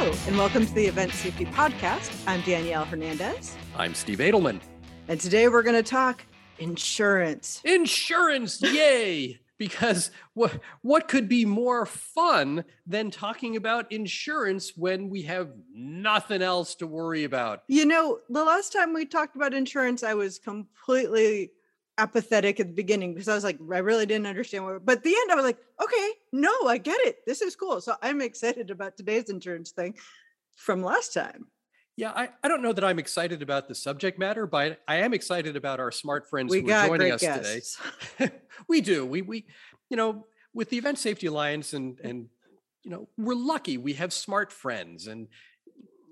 Hello, and welcome to the Event Safety Podcast. I'm Danielle Hernandez. I'm Steve Adelman. And today we're going to talk insurance. Insurance, yay! because what what could be more fun than talking about insurance when we have nothing else to worry about? You know, the last time we talked about insurance, I was completely apathetic at the beginning because I was like, I really didn't understand what, but at the end I was like, okay, no, I get it. This is cool. So I'm excited about today's insurance thing from last time. Yeah, I, I don't know that I'm excited about the subject matter, but I am excited about our smart friends we who are joining us guests. today. we do. We we you know, with the Event Safety Alliance and and you know, we're lucky we have smart friends and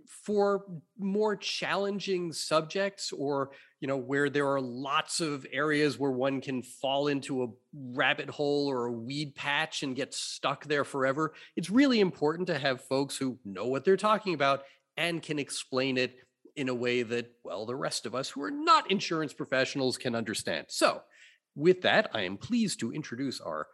for more challenging subjects or you know where there are lots of areas where one can fall into a rabbit hole or a weed patch and get stuck there forever. It's really important to have folks who know what they're talking about and can explain it in a way that well the rest of us who are not insurance professionals can understand. So with that i am pleased to introduce our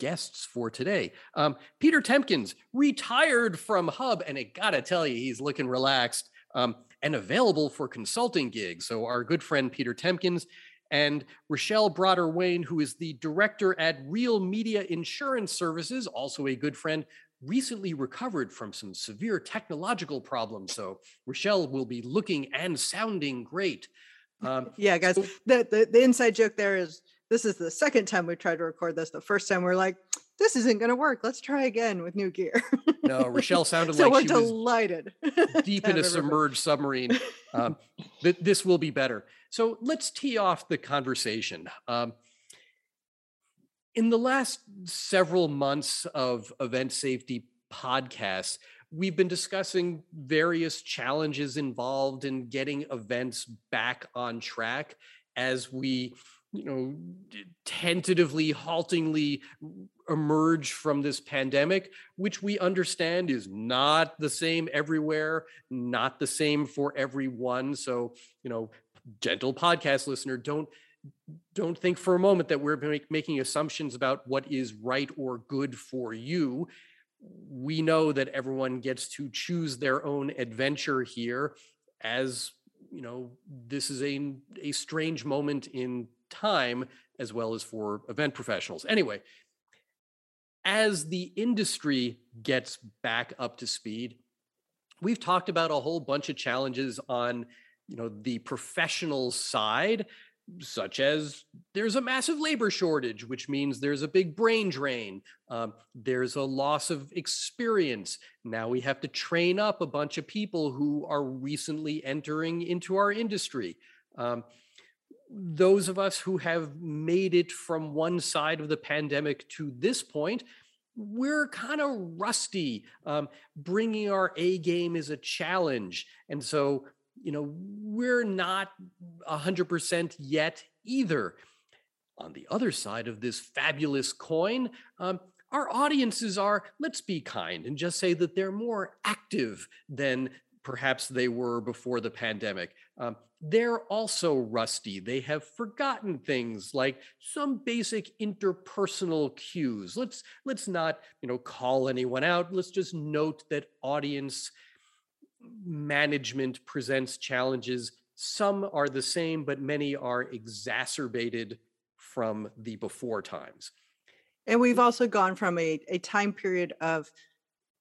guests for today. Um, Peter Tempkins retired from Hub, and I gotta tell you, he's looking relaxed um, and available for consulting gigs. So, our good friend Peter Tempkins and Rochelle Brotter-Wayne, who is the director at Reel Media Insurance Services, also a good friend, recently recovered from some severe technological problems. So, Rochelle will be looking and sounding great. Um, yeah, guys, the, the, the inside joke there is this is the second time we tried to record this. The first time we are like, this isn't going to work. Let's try again with new gear. no, Rochelle sounded so like she delighted. was delighted. deep in a submerged submarine. Um, th- this will be better. So let's tee off the conversation. Um, in the last several months of event safety podcasts, we've been discussing various challenges involved in getting events back on track as we you know tentatively haltingly emerge from this pandemic which we understand is not the same everywhere not the same for everyone so you know gentle podcast listener don't don't think for a moment that we're make, making assumptions about what is right or good for you we know that everyone gets to choose their own adventure here as you know this is a a strange moment in time as well as for event professionals. Anyway, as the industry gets back up to speed, we've talked about a whole bunch of challenges on you know the professional side such as there's a massive labor shortage, which means there's a big brain drain. Um, there's a loss of experience. Now we have to train up a bunch of people who are recently entering into our industry. Um, those of us who have made it from one side of the pandemic to this point, we're kind of rusty. Um, bringing our A game is a challenge. And so, you know, we're not 100% yet either. On the other side of this fabulous coin, um, our audiences are, let's be kind and just say that they're more active than perhaps they were before the pandemic. Um, they're also rusty. They have forgotten things like some basic interpersonal cues. Let's let's not you know call anyone out. Let's just note that audience management presents challenges. Some are the same, but many are exacerbated from the before times. And we've also gone from a, a time period of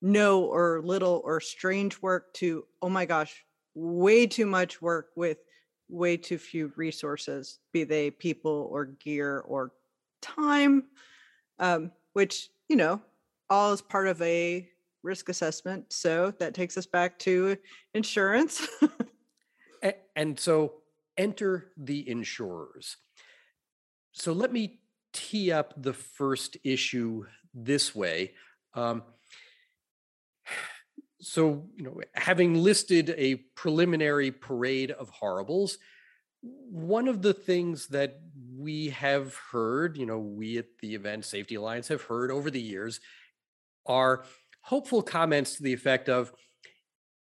no or little or strange work to, oh my gosh, way too much work with way too few resources, be they people or gear or time, um, which, you know, all is part of a risk assessment. So that takes us back to insurance. and, and so enter the insurers. So let me tee up the first issue this way. Um, so you know having listed a preliminary parade of horribles one of the things that we have heard you know we at the event safety alliance have heard over the years are hopeful comments to the effect of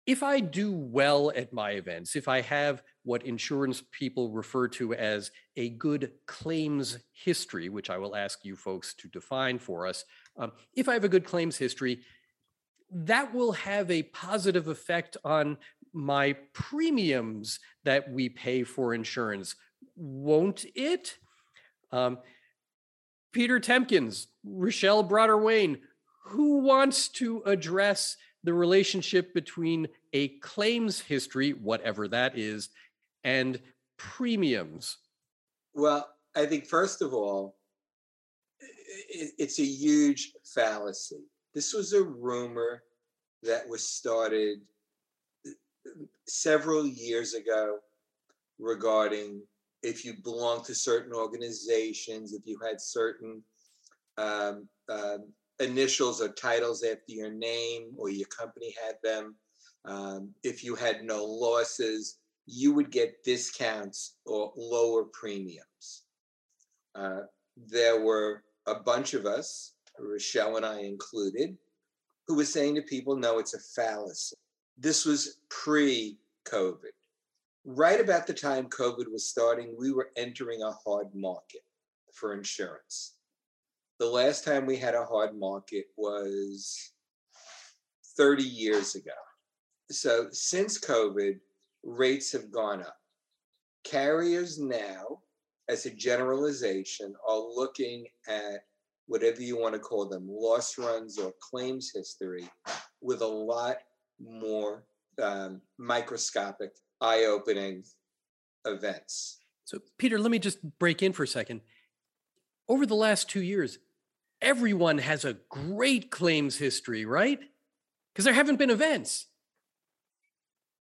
if i do well at my events if i have what insurance people refer to as a good claims history which i will ask you folks to define for us um, if i have a good claims history that will have a positive effect on my premiums that we pay for insurance, won't it? Um, Peter Tempkins, Rochelle Brotter-Wayne, who wants to address the relationship between a claims history, whatever that is, and premiums? Well, I think first of all, it's a huge fallacy. This was a rumor that was started several years ago regarding if you belong to certain organizations, if you had certain um, um, initials or titles after your name or your company had them, um, if you had no losses, you would get discounts or lower premiums. Uh, there were a bunch of us, Rochelle and I included, who was saying to people, no, it's a fallacy. This was pre COVID. Right about the time COVID was starting, we were entering a hard market for insurance. The last time we had a hard market was 30 years ago. So since COVID, rates have gone up. Carriers now, as a generalization, are looking at whatever you want to call them, loss runs or claims history, with a lot more um, microscopic, eye opening events. So, Peter, let me just break in for a second. Over the last two years, everyone has a great claims history, right? Because there haven't been events.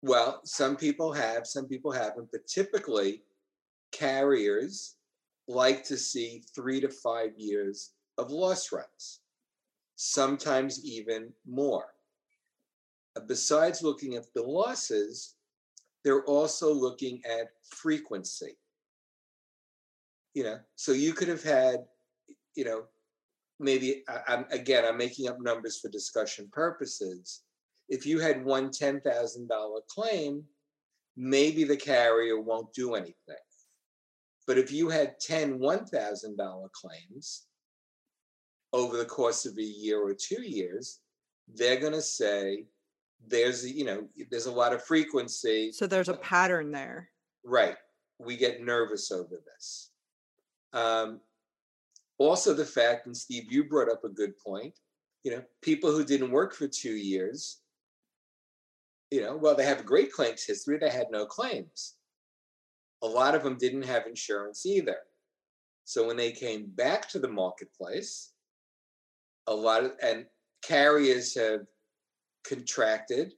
Well, some people have, some people haven't, but typically carriers like to see three to five years of loss runs, sometimes even more. Uh, besides looking at the losses, they're also looking at frequency. You know, so you could have had, you know, maybe I'm again I'm making up numbers for discussion purposes. If you had one ten thousand dollar claim, maybe the carrier won't do anything. But if you had 10 $1,000 claims, over the course of a year or two years, they're going to say there's you know there's a lot of frequency. So there's a pattern there. Right. We get nervous over this. Um, also, the fact, and Steve, you brought up a good point. You know, people who didn't work for two years. You know, well, they have a great claims history. They had no claims. A lot of them didn't have insurance either. So when they came back to the marketplace, a lot of and carriers have contracted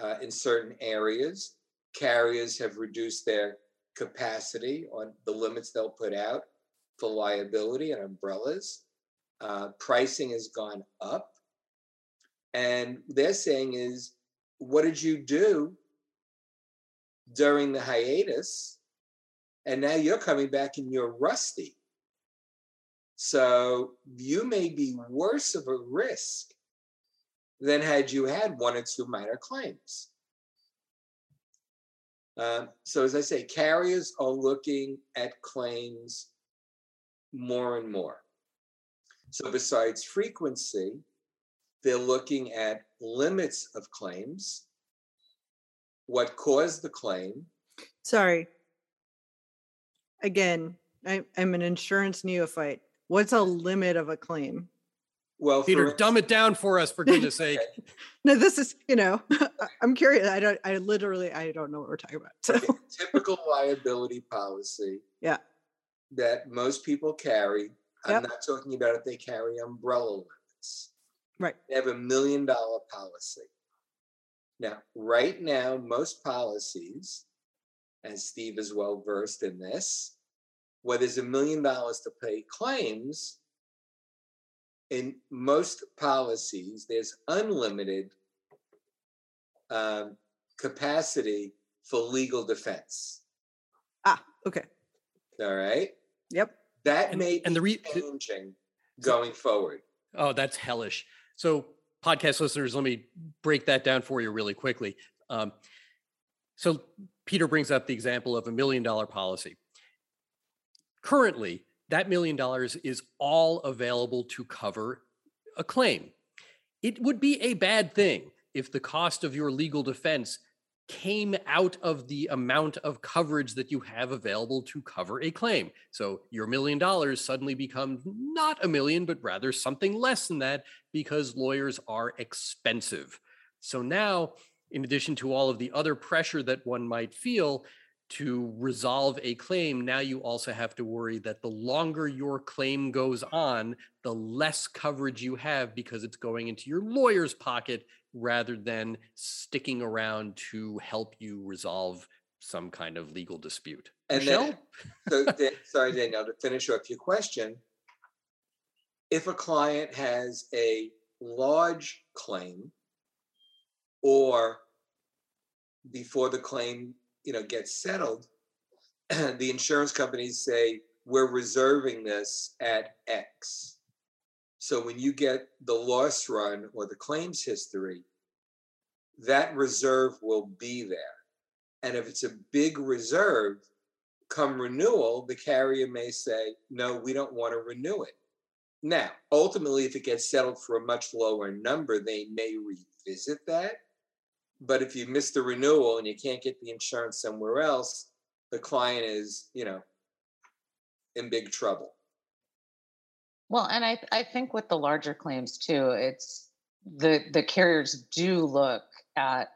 uh, in certain areas. Carriers have reduced their capacity on the limits they'll put out for liability and umbrellas. Uh, pricing has gone up. And they're saying is, what did you do during the hiatus? And now you're coming back and you're rusty. So you may be worse of a risk than had you had one or two minor claims. Um, so, as I say, carriers are looking at claims more and more. So, besides frequency, they're looking at limits of claims, what caused the claim. Sorry. Again, I, I'm an insurance neophyte. What's a limit of a claim? Well, Peter, for, dumb it down for us, for goodness sake. no, this is, you know, I'm curious. I don't, I literally, I don't know what we're talking about. So. Okay. Typical liability policy. Yeah. That most people carry. I'm not talking about if they carry umbrella limits. Right. They have a million dollar policy. Now, right now, most policies, and Steve is well versed in this, where there's a million dollars to pay claims, in most policies, there's unlimited um, capacity for legal defense. Ah, okay. All right. Yep. That and, may and the re- changing going forward. Oh, that's hellish. So, podcast listeners, let me break that down for you really quickly. Um, so, Peter brings up the example of a million dollar policy. Currently, that million dollars is all available to cover a claim. it would be a bad thing if the cost of your legal defense came out of the amount of coverage that you have available to cover a claim. So your million dollars suddenly becomes not a million, but rather something less than that because lawyers are expensive. So now, in addition to all of the other pressure that one might feel, to resolve a claim, now you also have to worry that the longer your claim goes on, the less coverage you have because it's going into your lawyer's pocket rather than sticking around to help you resolve some kind of legal dispute. And Michelle? then, so, sorry, Danielle, to finish off your question, if a client has a large claim or before the claim you know gets settled the insurance companies say we're reserving this at x. So when you get the loss run or the claims history that reserve will be there. And if it's a big reserve come renewal the carrier may say no we don't want to renew it. Now ultimately if it gets settled for a much lower number they may revisit that but if you miss the renewal and you can't get the insurance somewhere else, the client is, you know, in big trouble. Well, and I I think with the larger claims too, it's the the carriers do look at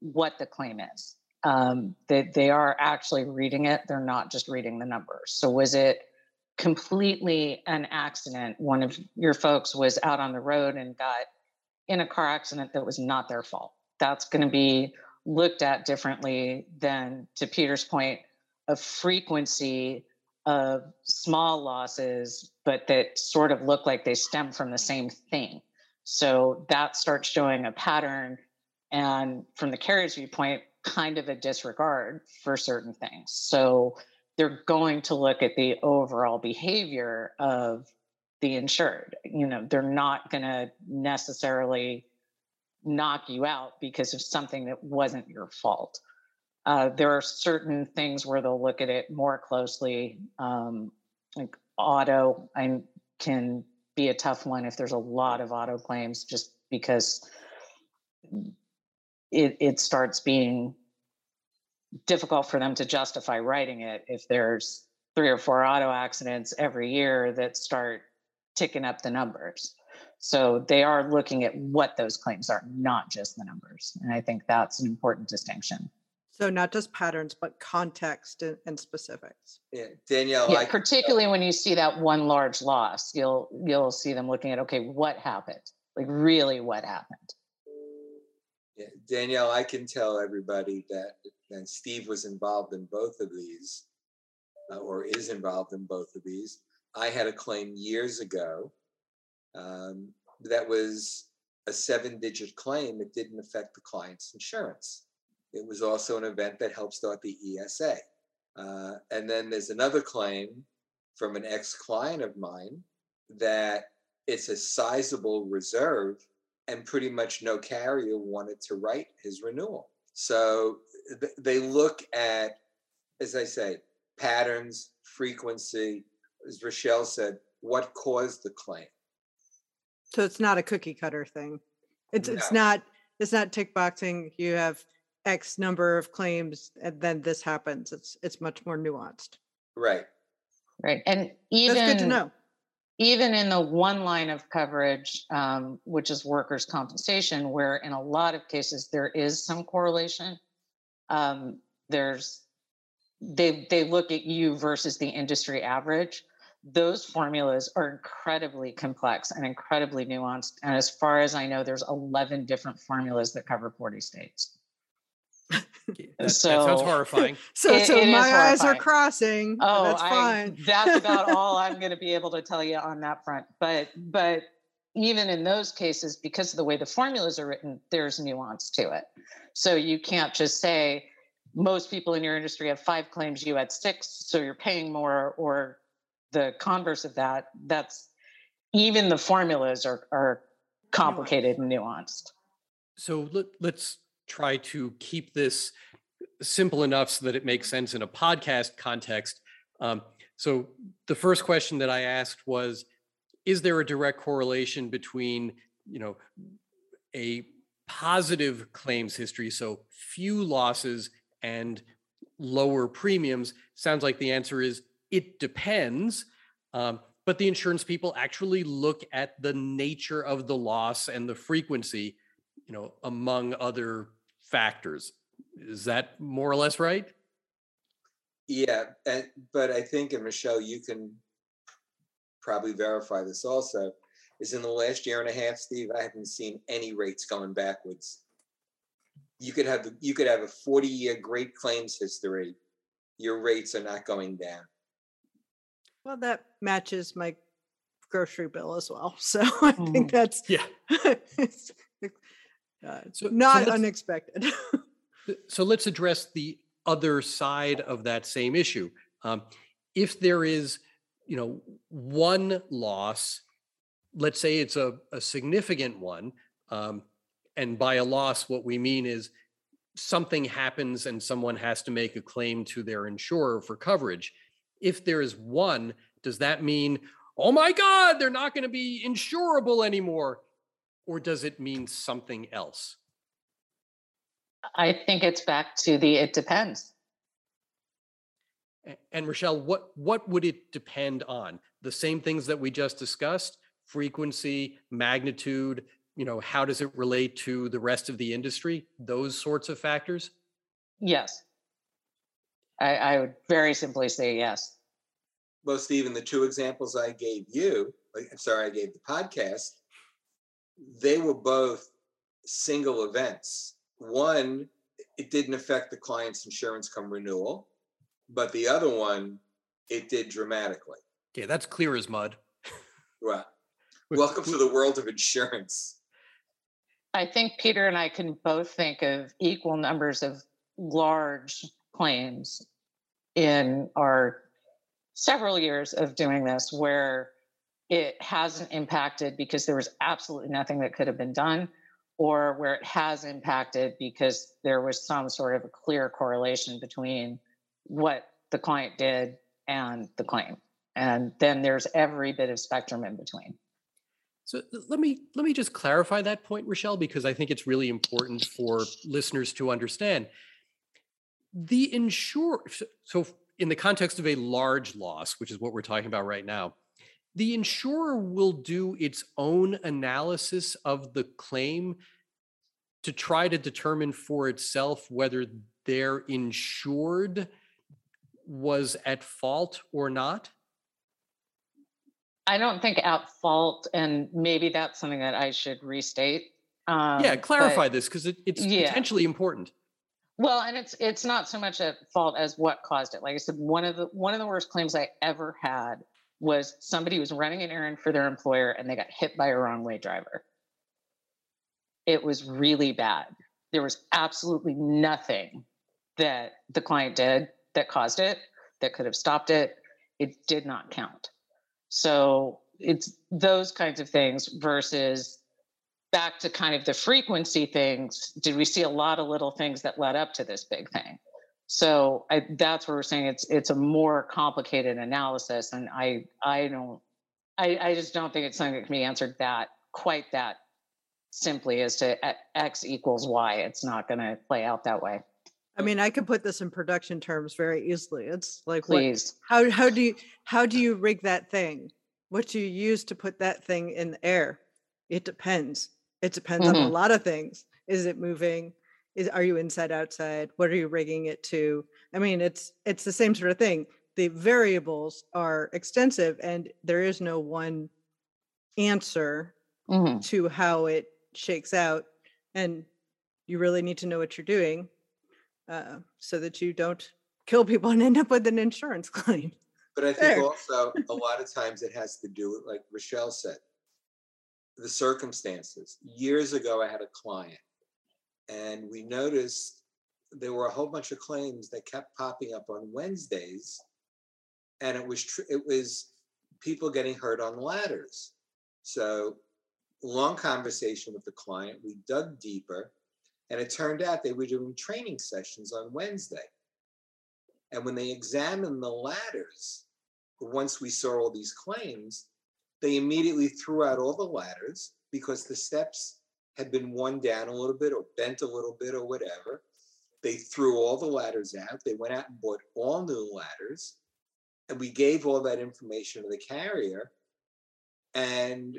what the claim is. Um, they they are actually reading it. They're not just reading the numbers. So was it completely an accident? One of your folks was out on the road and got in a car accident that was not their fault that's going to be looked at differently than, to Peter's point, a frequency of small losses, but that sort of look like they stem from the same thing. So that starts showing a pattern. And from the carrier's viewpoint, kind of a disregard for certain things. So they're going to look at the overall behavior of the insured. You know, they're not going to necessarily knock you out because of something that wasn't your fault. Uh, there are certain things where they'll look at it more closely. Um, like auto, I can be a tough one if there's a lot of auto claims, just because it it starts being difficult for them to justify writing it if there's three or four auto accidents every year that start ticking up the numbers. So they are looking at what those claims are, not just the numbers. And I think that's an important distinction. So not just patterns, but context and, and specifics. Yeah, Danielle, yeah, I, particularly when you see that one large loss, you'll you'll see them looking at okay, what happened? Like really, what happened? Yeah, Danielle, I can tell everybody that and Steve was involved in both of these, uh, or is involved in both of these. I had a claim years ago um, that was a seven digit claim. It didn't affect the client's insurance. It was also an event that helped start the ESA. Uh, and then there's another claim from an ex client of mine that it's a sizable reserve and pretty much no carrier wanted to write his renewal. So th- they look at, as I say, patterns, frequency, as Rochelle said, what caused the claim. So it's not a cookie cutter thing. It's it's not it's not tick boxing. You have X number of claims and then this happens. It's it's much more nuanced. Right. Right. And even That's good to know. even in the one line of coverage, um, which is workers' compensation, where in a lot of cases there is some correlation. Um, there's they they look at you versus the industry average those formulas are incredibly complex and incredibly nuanced. And as far as I know, there's 11 different formulas that cover 40 states. That, so, that sounds horrifying. So, it, so it my eyes are crossing. Oh, that's I, fine. that's about all I'm going to be able to tell you on that front. But, but even in those cases, because of the way the formulas are written, there's nuance to it. So you can't just say most people in your industry have five claims, you had six, so you're paying more, or the converse of that, that's even the formulas are, are complicated and nuanced. So let, let's try to keep this simple enough so that it makes sense in a podcast context. Um, so the first question that I asked was, is there a direct correlation between, you know, a positive claims history, so few losses and lower premiums, sounds like the answer is it depends. Um, but the insurance people actually look at the nature of the loss and the frequency, you know, among other factors. Is that more or less right? Yeah, and, but I think, and Michelle, you can probably verify this also, is in the last year and a half, Steve, I haven't seen any rates going backwards. You could have, you could have a forty-year great claims history. Your rates are not going down. Well, that matches my grocery bill as well. So I think Mhm. that's Yeah. it's, uh, So- so not let's- unexpected. So let's address the other side of that same issue. Um, if there is, you know, one loss, let's say it's a, a significant one, um, and by a loss, what we mean is something happens and someone has to make a claim to their insurer for coverage. If there is one, does that mean, oh my God, they're not going to be insurable anymore? Or does it mean something else? I think it's back to the it depends. And Rochelle, what what would it depend on? The same things that we just discussed: frequency, magnitude. You know, how does it relate to the rest of the industry? Those sorts of factors. Yes. I, I would very simply say yes. Well, Stephen, the two examples I gave you, like, I'm sorry, I gave the podcast, they were both single events. One, it didn't affect the client's insurance come renewal, but the other one, it did dramatically. Okay, that's clear as mud. Well, welcome to the world of insurance. I think Peter and I can both think of equal numbers of large claims in our several years of doing this where it hasn't impacted because there was absolutely nothing that could have been done, or where it has impacted because there was some sort of a clear correlation between what the client did and the claim. And then there's every bit of spectrum in between. So let me let me just clarify that point, Rochelle, because I think it's really important for listeners to understand. The insure so- in the context of a large loss, which is what we're talking about right now, the insurer will do its own analysis of the claim to try to determine for itself whether their insured was at fault or not. I don't think at fault, and maybe that's something that I should restate. Um, yeah, but- clarify this because it, it's yeah. potentially important. Well, and it's it's not so much at fault as what caused it. Like I said, one of the one of the worst claims I ever had was somebody was running an errand for their employer and they got hit by a wrong way driver. It was really bad. There was absolutely nothing that the client did that caused it that could have stopped it. It did not count. So it's those kinds of things versus back to kind of the frequency things. Did we see a lot of little things that led up to this big thing? So I, that's where we're saying it's it's a more complicated analysis, and I I don't I, I just don't think it's something that can be answered that quite that simply as to x equals y. It's not going to play out that way. I mean, I could put this in production terms very easily. It's like what Please, how how do you how do you rig that thing? What do you use to put that thing in the air? It depends. It depends on a Mhm. lot of things. Is it moving? Is are you inside outside? What are you rigging it to? I mean, it's it's the same sort of thing. The variables are extensive and there is no one answer Mhm. to how it shakes out and you really need to know what you're doing uh, so that you don't kill people and end up with an insurance claim But I think There. also a lot of times it has to do with, like Rochelle said, the circumstances. Years ago, I had a client, and we noticed there were a whole bunch of claims that kept popping up on Wednesdays, and it was tr- it was people getting hurt on ladders. So, long conversation with the client. We dug deeper, and it turned out they were doing training sessions on Wednesday. And when they examined the ladders, once we saw all these claims, they immediately threw out all the ladders because the steps had been worn down a little bit or bent a little bit or whatever. They threw all the ladders out. They went out and bought all new ladders. And we gave all that information to the carrier. And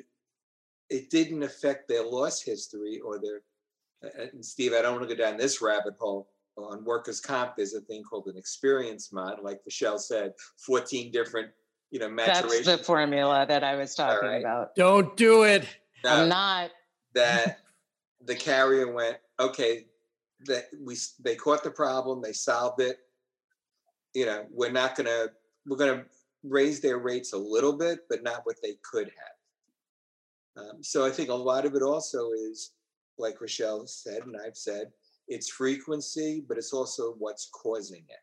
it didn't affect their loss history or their. Uh, and Steve, I don't want to go down this rabbit hole. On workers' comp, there's a thing called an experience mod, like Michelle said, 14 different, you know, maturation. That's the formula that I was talking right. about. Don't do it. Now, I'm not. that the carrier went, okay, that we they caught the problem, they solved it. You know, we're not gonna we're gonna raise their rates a little bit, but not what they could have. Um, so I think a lot of it also is, like Rochelle said, and I've said, it's frequency, but it's also what's causing it.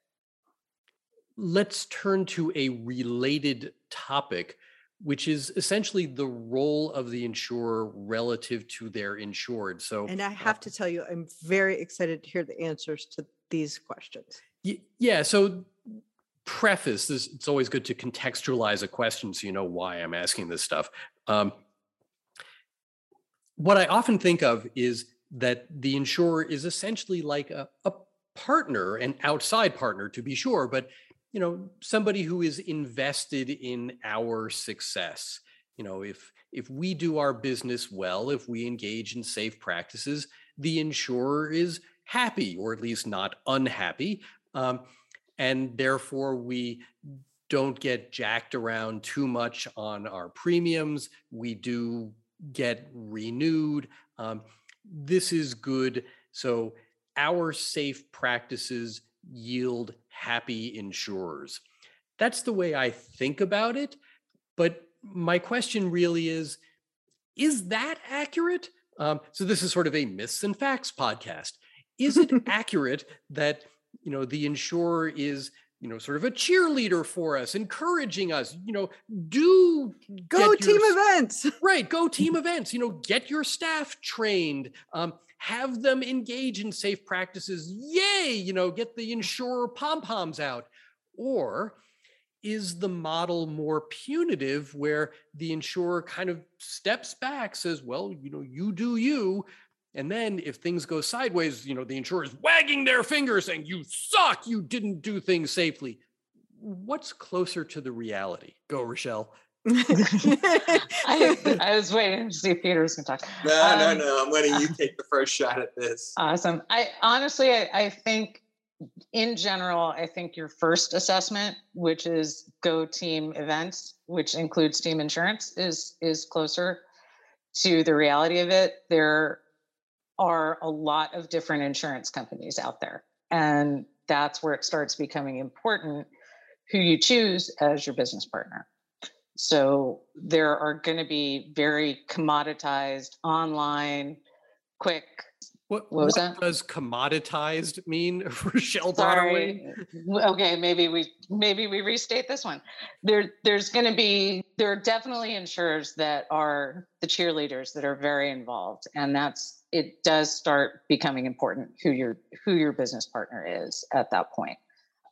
Let's turn to a related topic, which is essentially the role of the insurer relative to their insured. So, And I have to tell you, I'm very excited to hear the answers to these questions. Y- Yeah. So, preface this, it's always good to contextualize a question so you know why I'm asking this stuff. Um, what I often think of is that the insurer is essentially like a, a partner, an outside partner to be sure, but you know somebody who is invested in our success. You know, if if we do our business well, if we engage in safe practices, the insurer is happy or at least not unhappy. Um, and therefore, we don't get jacked around too much on our premiums. We do get renewed. Um, this is good. So, our safe practices yield happy insurers. That's the way I think about it. But my question really is is that accurate? Um, so, this is sort of a myths and facts podcast. Is it accurate that you know the insurer is you know sort of a cheerleader for us encouraging us you know do Go team your- events. right go team events you know get your staff trained um, have them engage in safe practices. Yay you know get the insurer pom-poms out. Or is the model more punitive where the insurer kind of steps back says well you know you do you and then if things go sideways you know the insurer is wagging their finger saying you suck you didn't do things safely. What's closer to the reality? Go rochelle I, I was waiting to see if Peter was going to talk. No, no, Um, no. I'm letting you take the first shot at this. Awesome. I honestly, I, I think in general, I think your first assessment, which is go team events, which includes team insurance, is is closer to the reality of it. There are a lot of different insurance companies out there, and that's where it starts becoming important who you choose as your business partner. So there are going to be very commoditized online, quick What, What was what that? does commoditized mean, Rochelle Broadway? Sorry. W- Okay, maybe we maybe we restate this one. There there's going to be there are definitely insurers that are the cheerleaders that are very involved and that's it does start becoming important who your who your business partner is at that point.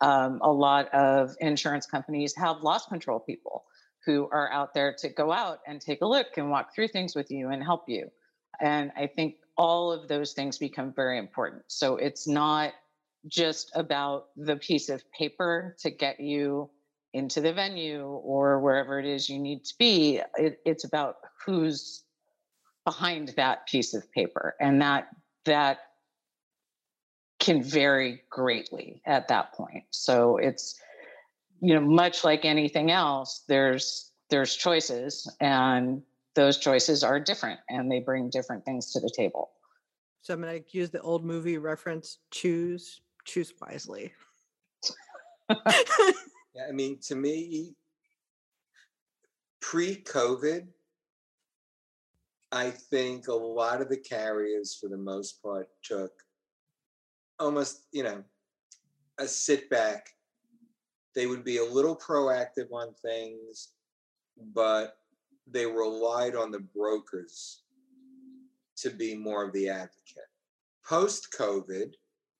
Um, a lot of insurance companies have loss control people who are out there to go out and take a look and walk through things with you and help you. And I think all of those things become very important. So it's not just about the piece of paper to get you into the venue or wherever it is you need to be. It, it's about who's behind that piece of paper, and that that can vary greatly at that point. So it's you know much like anything else. There's there's choices, and those choices are different, and they bring different things to the table. So I'm gonna use the old movie reference. Choose, choose wisely. Yeah, I mean, to me, pre-COVID, I think a lot of the carriers, for the most part, took almost, you know, a sit back. They would be a little proactive on things, but they relied on the brokers to be more of the advocate. Post COVID,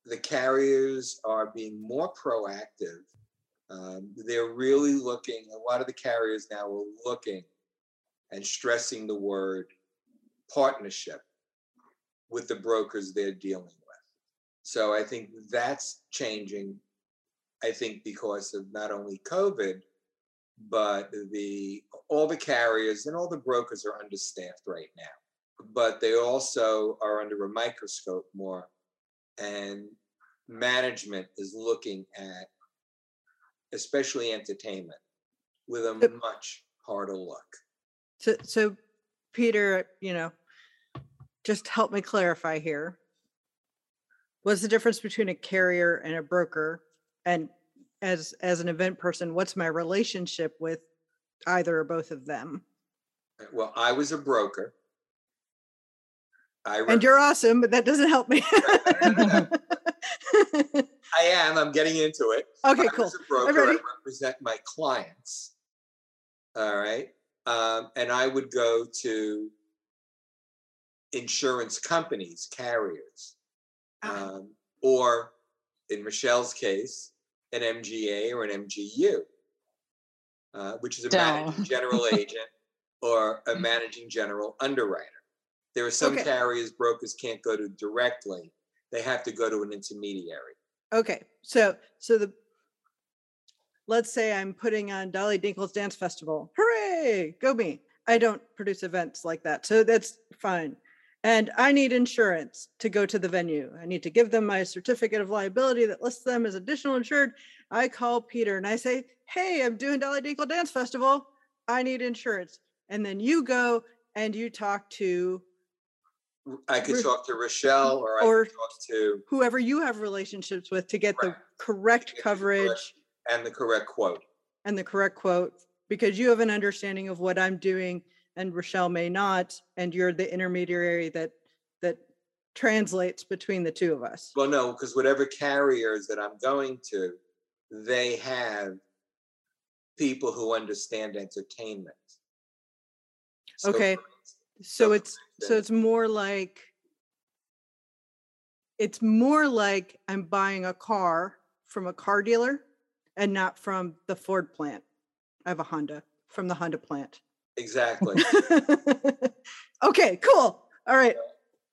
the carriers are being more proactive um, they're really looking, a lot of the carriers now are looking and stressing the word partnership. with the brokers they're dealing with. So I think that's changing. I think because of not only COVID, but the all the carriers and all the brokers are understaffed right now. But they also are under a microscope more, and management is looking at, especially entertainment, with a much harder look. So, so Peter, you know, just help me clarify here. What's the difference between a carrier and a broker? And as as an event person, what's my relationship with either or both of them? Well, I was a broker. I And you're awesome, but that doesn't help me. I am. I'm getting into it. okay, I cool. broker. I represent my clients. All right. Um, and I would go to insurance companies, carriers, Ah. um, or in Michelle's case, an MGA or an MGU, uh, which is a managing general agent or a managing general underwriter. There are some Okay. carriers brokers can't go to directly; they have to go to an intermediary. Okay, so so the let's say I'm putting on Dolly Dinkle's Dance Festival. Hooray! Go me. I don't produce events like that. So that's fine. And I need insurance to go to the venue. I need to give them my certificate of liability that lists them as additional insured. I call Peter and I say, Hey, I'm doing Dolly Dinkle Dance Festival. I need insurance. And then you go and you talk to I could talk to Rochelle or I or- could talk to whoever you have relationships with to get the Correct. correct Get the correct- coverage and the correct quote. and the correct quote because you have an understanding of what I'm doing and Rochelle may not, and you're the intermediary that that translates between the two of us. Well, no, because whatever carriers that I'm going to, they have people who understand entertainment. So, Okay. instance- So it's so it's more like it's more like I'm buying a car from a car dealer and not from the Ford plant. I have a Honda from the Honda plant. Exactly. okay, cool. All right.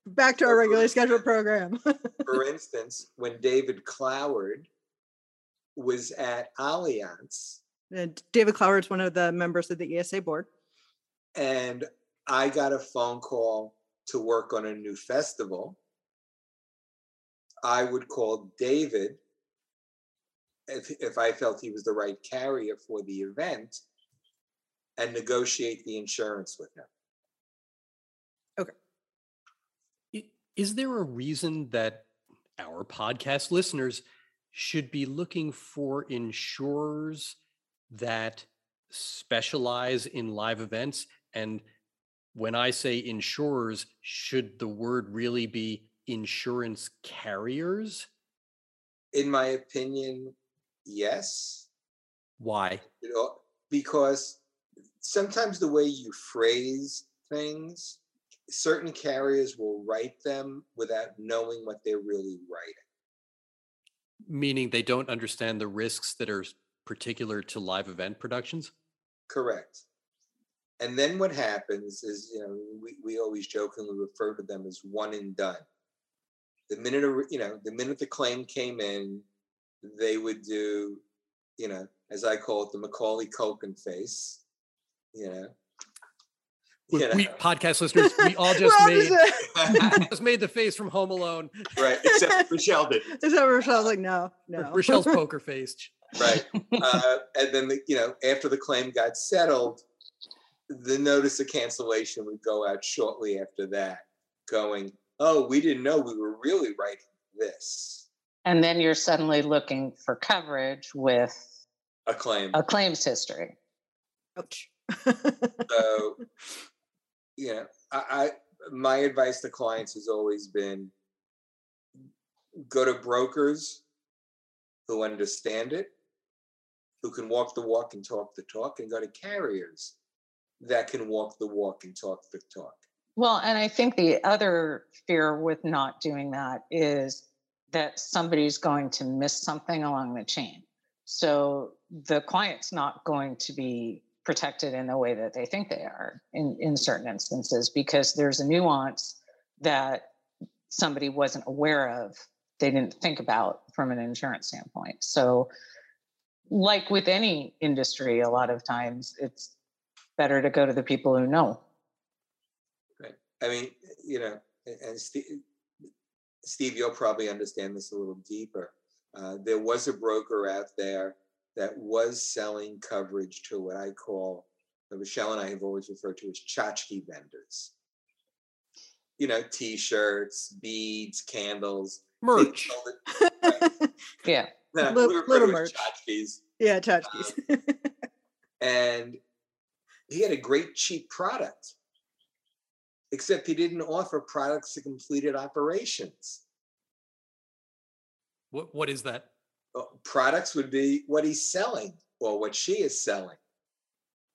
Back to our regular scheduled program. For instance, when David Cloward was at Allianz And David Clower is one of the members of the ESA board. and I got a phone call to work on a new festival, I would call David if, if I felt he was the right carrier for the event and negotiate the insurance with him. Okay. Is there a reason that our podcast listeners should be looking for insurers that specialize in live events? And when I say insurers, should the word really be insurance carriers? In my opinion, yes. Why? Because sometimes the way you phrase things, certain carriers will write them without knowing what they're really writing. Meaning they don't understand the risks that are particular to live event productions? Correct. And then what happens is, you know, we, we always jokingly refer to them as one and done. The minute, you know, the minute the claim came in, they would do, you know, as I call it, the Macaulay Culkin face, you know. We, You know, we podcast listeners, we all just made just- just made the face from Home Alone. right, except Michelle did, Is that Rochelle's like, no, no. Rochelle's poker face. right? Uh, and then, the, you know, after the claim got settled, the notice of cancellation would go out shortly after that, going, "Oh, we didn't know we were really writing this and then you're suddenly looking for coverage with a claim." a claims history. Ouch. So, you know, I, I my advice to clients has always been go to brokers who understand it, who can walk the walk and talk the talk, and go to carriers that can walk the walk and talk the talk. Well, and I think the other fear with not doing that is that somebody's going to miss something along the chain. So the client's not going to be protected in the way that they think they are in, in certain instances because there's a nuance that somebody wasn't aware of, they didn't think about from an insurance standpoint. So, like with any industry, a lot of times it's better to go to the people who know. Right. I mean, you know, and Steve, Steve, you'll probably understand this a little deeper. Uh, there was a broker out there that was selling coverage to what I call, Michelle and I have always referred to as tchotchke vendors. You know, T-shirts, beads, candles, merch. yeah, no, little, little merch. Tchotchkes. Yeah, tchotchkes. Um, and he had a great cheap product, except he didn't offer products to completed operations. What what is that? Uh, products would be what he's selling or what she is selling.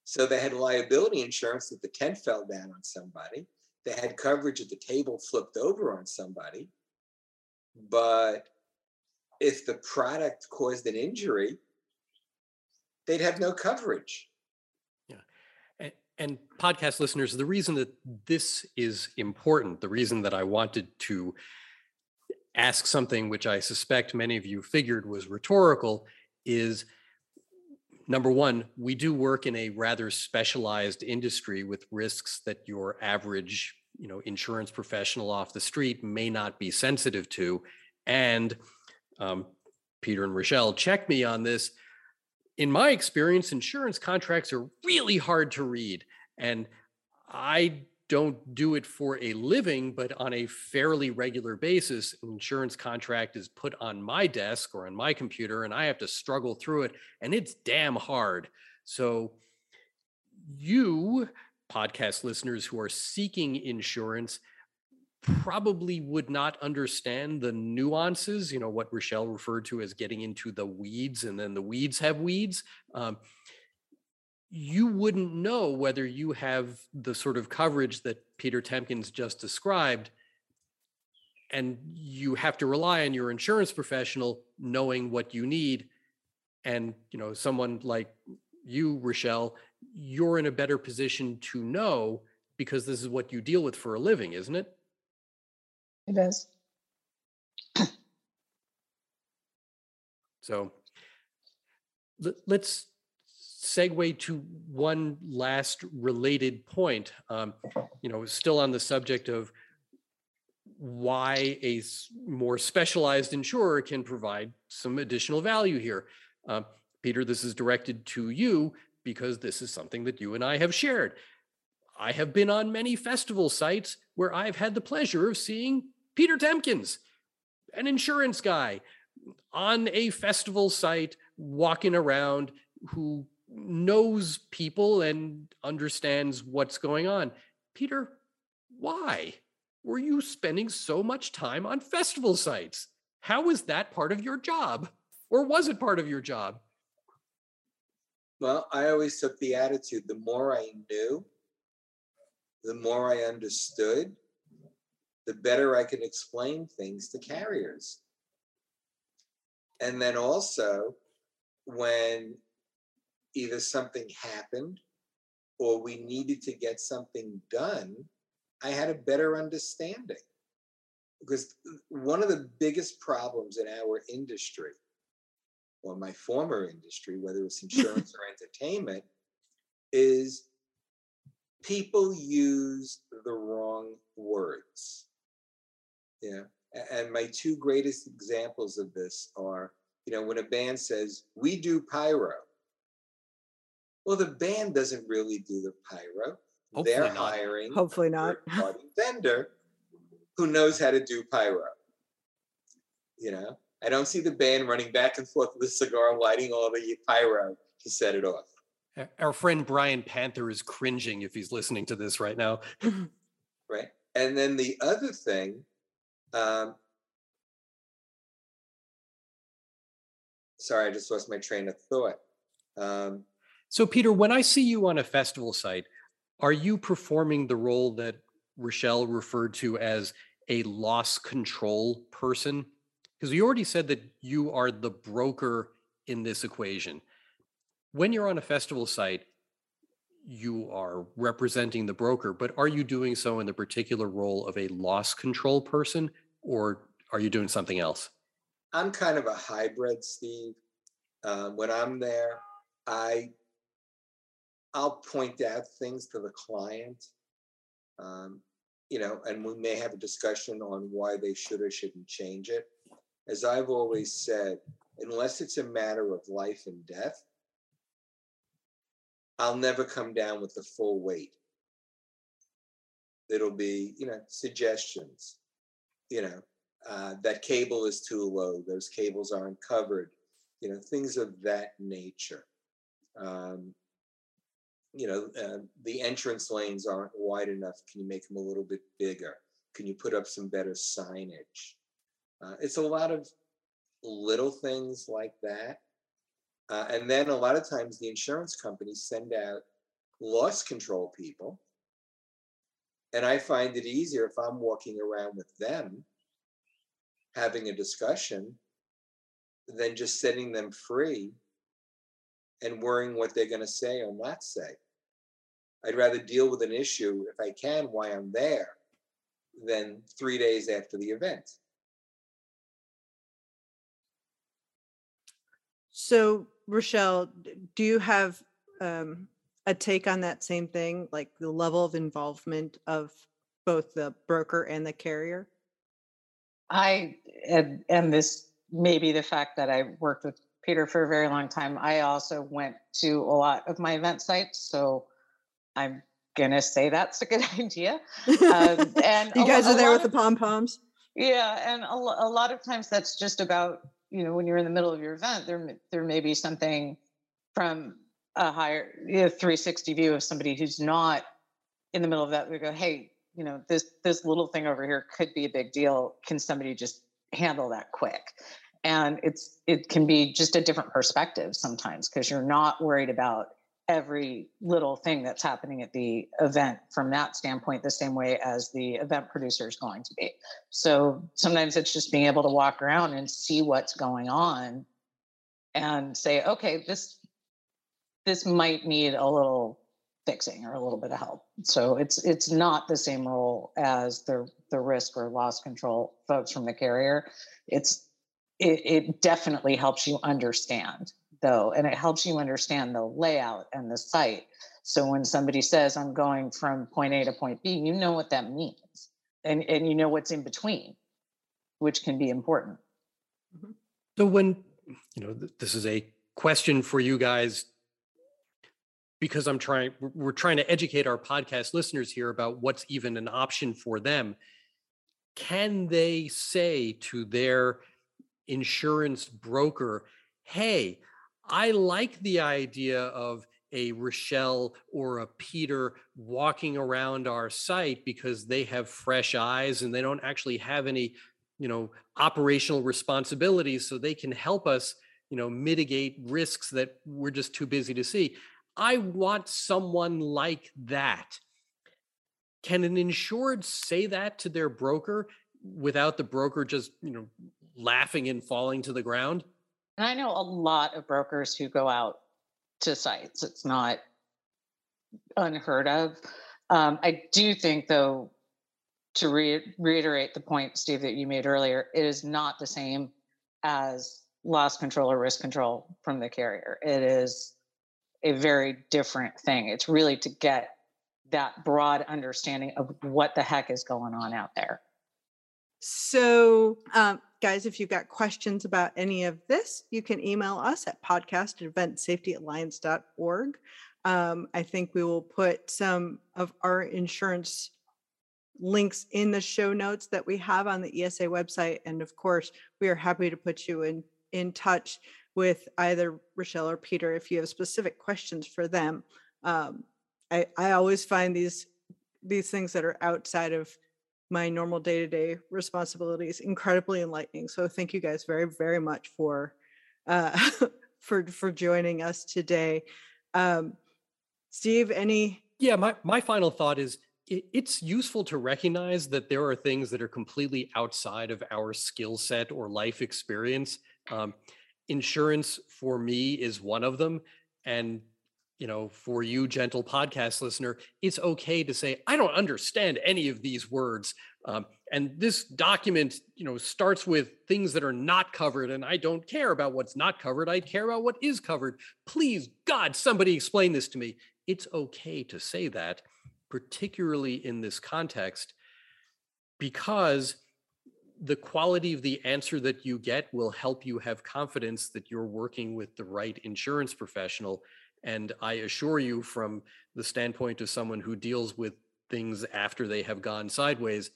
So they had liability insurance if the tent fell down on somebody. They had coverage if the table flipped over on somebody. But if the product caused an injury, they'd have no coverage. Yeah. And, and podcast listeners, the reason that this is important, the reason that I wanted to ask something which I suspect many of you figured was rhetorical is number one, we do work in a rather specialized industry with risks that your average, you know, insurance professional off the street may not be sensitive to. And um, Peter and Rochelle, check me on this. In my experience, insurance contracts are really hard to read. And I don't do it for a living, but on a fairly regular basis, an insurance contract is put on my desk or on my computer, and I have to struggle through it, and it's damn hard. So, you podcast listeners who are seeking insurance probably would not understand the nuances, you know, what Rochelle referred to as getting into the weeds, and then the weeds have weeds. Um, you wouldn't know whether you have the sort of coverage that Peter Tempkins just described. And you have to rely on your insurance professional knowing what you need. And, you know, someone like you, Rochelle, you're in a better position to know because this is what you deal with for a living, isn't it? It is. So let's segue to one last related point. Um, you know, still on the subject of why a more specialized insurer can provide some additional value here. Uh, Peter, this is directed to you because this is something that you and I have shared. I have been on many festival sites where I've had the pleasure of seeing Peter Tempkins, an insurance guy, on a festival site walking around who knows people and understands what's going on. Peter, why were you spending so much time on festival sites? How was that part of your job? Or was it part of your job? Well, I always took the attitude the more I knew, the more I understood, the better I could explain things to carriers. And then also, when either something happened or we needed to get something done, I had a better understanding. Because one of the biggest problems in our industry, or my former industry, whether it's insurance or entertainment, is people use the wrong words. Yeah. And my two greatest examples of this are, you know, when a band says, we do pyro, well, the band doesn't really do the pyro. Hopefully They're not. hiring hopefully not a party vendor who knows how to do pyro. You know, I don't see the band running back and forth with a cigar, lighting all the pyro to set it off. Our friend Brian Panther is cringing if he's listening to this right now. right. And then the other thing, um, sorry, I just lost my train of thought. Um, so, Peter, when I see you on a festival site, are you performing the role that Rochelle referred to as a loss control person? Because you already said that you are the broker in this equation. When you're on a festival site, you are representing the broker, but are you doing so in the particular role of a loss control person or are you doing something else? I'm kind of a hybrid, Steve. Um, when I'm there, I I'll point out things to the client, um, you know, and we may have a discussion on why they should or shouldn't change it. As I've always said, unless it's a matter of life and death, I'll never come down with the full weight. It'll be, you know, suggestions, you know, uh, that cable is too low, those cables aren't covered, you know, things of that nature. Um, you know, uh, the entrance lanes aren't wide enough. Can you make them a little bit bigger? Can you put up some better signage? Uh, it's a lot of little things like that. Uh, and then a lot of times the insurance companies send out loss control people. And I find it easier if I'm walking around with them having a discussion than just setting them free and worrying what they're going to say or not say. I'd rather deal with an issue if I can while I'm there than three days after the event. So, Rochelle, do you have um, a take on that same thing, like the level of involvement of both the broker and the carrier? I and and this may be the fact that I worked with Peter for a very long time. I also went to a lot of my event sites, so I'm gonna say that's a good idea. Um, and you guys are there with the pom poms. Yeah, and a, a lot of times that's just about you know when you're in the middle of your event, there there may be something from a higher you know, 360 view of somebody who's not in the middle of that. We go, hey, you know this this little thing over here could be a big deal. Can somebody just handle that quick? And it's it can be just a different perspective sometimes because you're not worried about every little thing that's happening at the event from that standpoint the same way as the event producer is going to be. So sometimes it's just being able to walk around and see what's going on and say, okay, this this might need a little fixing or a little bit of help. So it's it's not the same role as the the risk or loss control folks from the carrier. It's it, it definitely helps you understand though, and it helps you understand the layout and the site. So when somebody says I'm going from point A to point B, you know what that means. And and you know what's in between, which can be important. Mm-hmm. So when you know th- this is a question for you guys because I'm trying we're trying to educate our podcast listeners here about what's even an option for them. Can they say to their insurance broker, "Hey, I like the idea of a Rochelle or a Peter walking around our site because they have fresh eyes and they don't actually have any you know operational responsibilities so they can help us you know mitigate risks that we're just too busy to see. I want someone like that. Can an insured say that to their broker without the broker just you know laughing and falling to the ground And I know a lot of brokers who go out to sites. It's not unheard of. Um, I do think, though, to re- reiterate the point, Steve, that you made earlier, it is not the same as loss control or risk control from the carrier. It is a very different thing. It's really to get that broad understanding of what the heck is going on out there. So, um, guys, if you've got questions about any of this, you can email us at podcast at eventsafetyalliance.org. Um, I think we will put some of our insurance links in the show notes that we have on the ESA website. And of course, we are happy to put you in, in touch with either Rochelle or Peter if you have specific questions for them. Um, I, I always find these these things that are outside of my normal day-to-day responsibilities incredibly enlightening so thank you guys very very much for uh for for joining us today. Um steve any yeah my, my final thought is it, it's useful to recognize that there are things that are completely outside of our skill set or life experience. Um, insurance for me is one of them and you know, for you, gentle podcast listener, it's okay to say, I don't understand any of these words. Um, and this document, you know, starts with things that are not covered, and I don't care about what's not covered. I care about what is covered. Please, God, somebody explain this to me. It's okay to say that, particularly in this context, because the quality of the answer that you get will help you have confidence that you're working with the right insurance professional and I assure you, from the standpoint of someone who deals with things after they have gone sideways,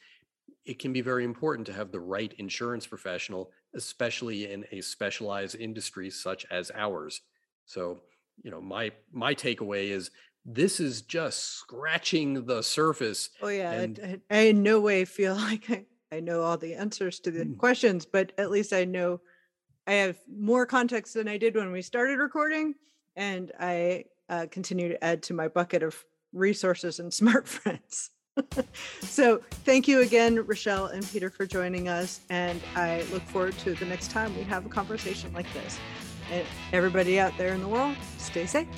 it can be very important to have the right insurance professional, especially in a specialized industry such as ours. So, you know, my my takeaway is this is just scratching the surface. Oh yeah, and, I, I, in no way feel like I, I know all the answers to the mm. questions, but at least I know I have more context than I did when we started recording and I uh, continue to add to my bucket of resources and smart friends. so thank you again, Rochelle and Peter, for joining us. And I look forward to the next time we have a conversation like this. And everybody out there in the world, stay safe.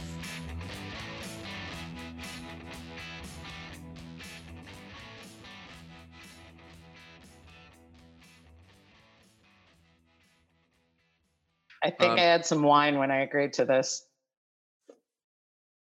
I think um, I had some wine when I agreed to this.